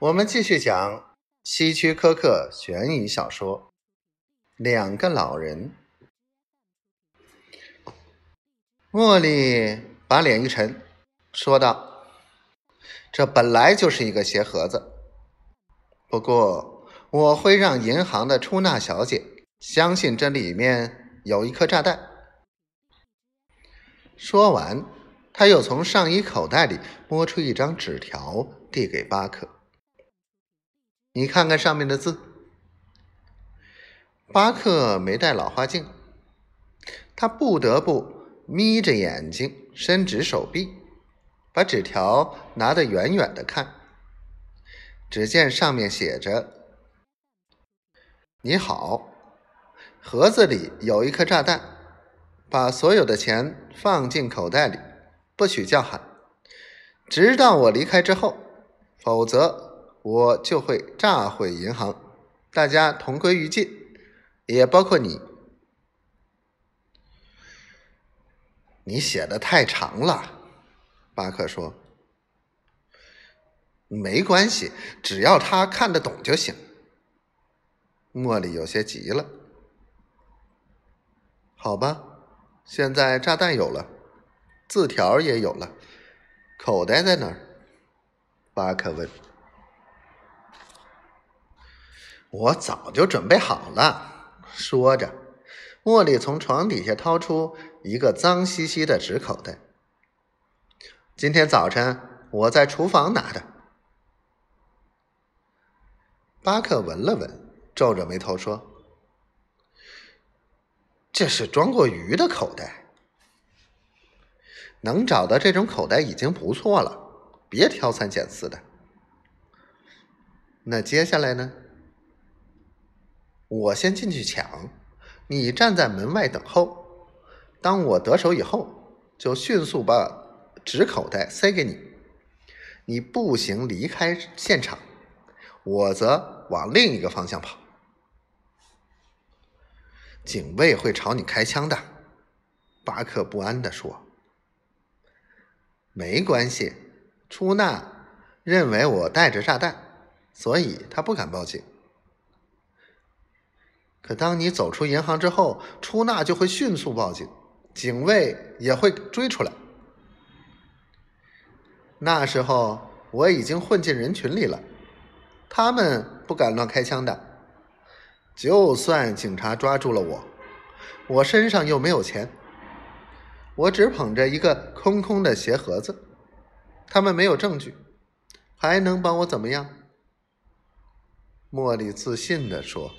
我们继续讲希区柯克悬疑小说《两个老人》。茉莉把脸一沉，说道：“这本来就是一个鞋盒子，不过我会让银行的出纳小姐相信这里面有一颗炸弹。”说完，他又从上衣口袋里摸出一张纸条，递给巴克：“你看看上面的字。”巴克没戴老花镜，他不得不。眯着眼睛，伸直手臂，把纸条拿得远远的看。只见上面写着：“你好，盒子里有一颗炸弹，把所有的钱放进口袋里，不许叫喊，直到我离开之后，否则我就会炸毁银行，大家同归于尽，也包括你。”你写的太长了，巴克说。没关系，只要他看得懂就行。茉莉有些急了。好吧，现在炸弹有了，字条也有了，口袋在哪儿？巴克问。我早就准备好了。说着，茉莉从床底下掏出。一个脏兮兮的纸口袋。今天早晨我在厨房拿的。巴克闻了闻，皱着眉头说：“这是装过鱼的口袋。能找到这种口袋已经不错了，别挑三拣四的。那接下来呢？我先进去抢，你站在门外等候。”当我得手以后，就迅速把纸口袋塞给你，你步行离开现场，我则往另一个方向跑。警卫会朝你开枪的，巴克不安地说。没关系，出纳认为我带着炸弹，所以他不敢报警。可当你走出银行之后，出纳就会迅速报警。警卫也会追出来。那时候我已经混进人群里了，他们不敢乱开枪的。就算警察抓住了我，我身上又没有钱，我只捧着一个空空的鞋盒子，他们没有证据，还能把我怎么样？茉莉自信地说。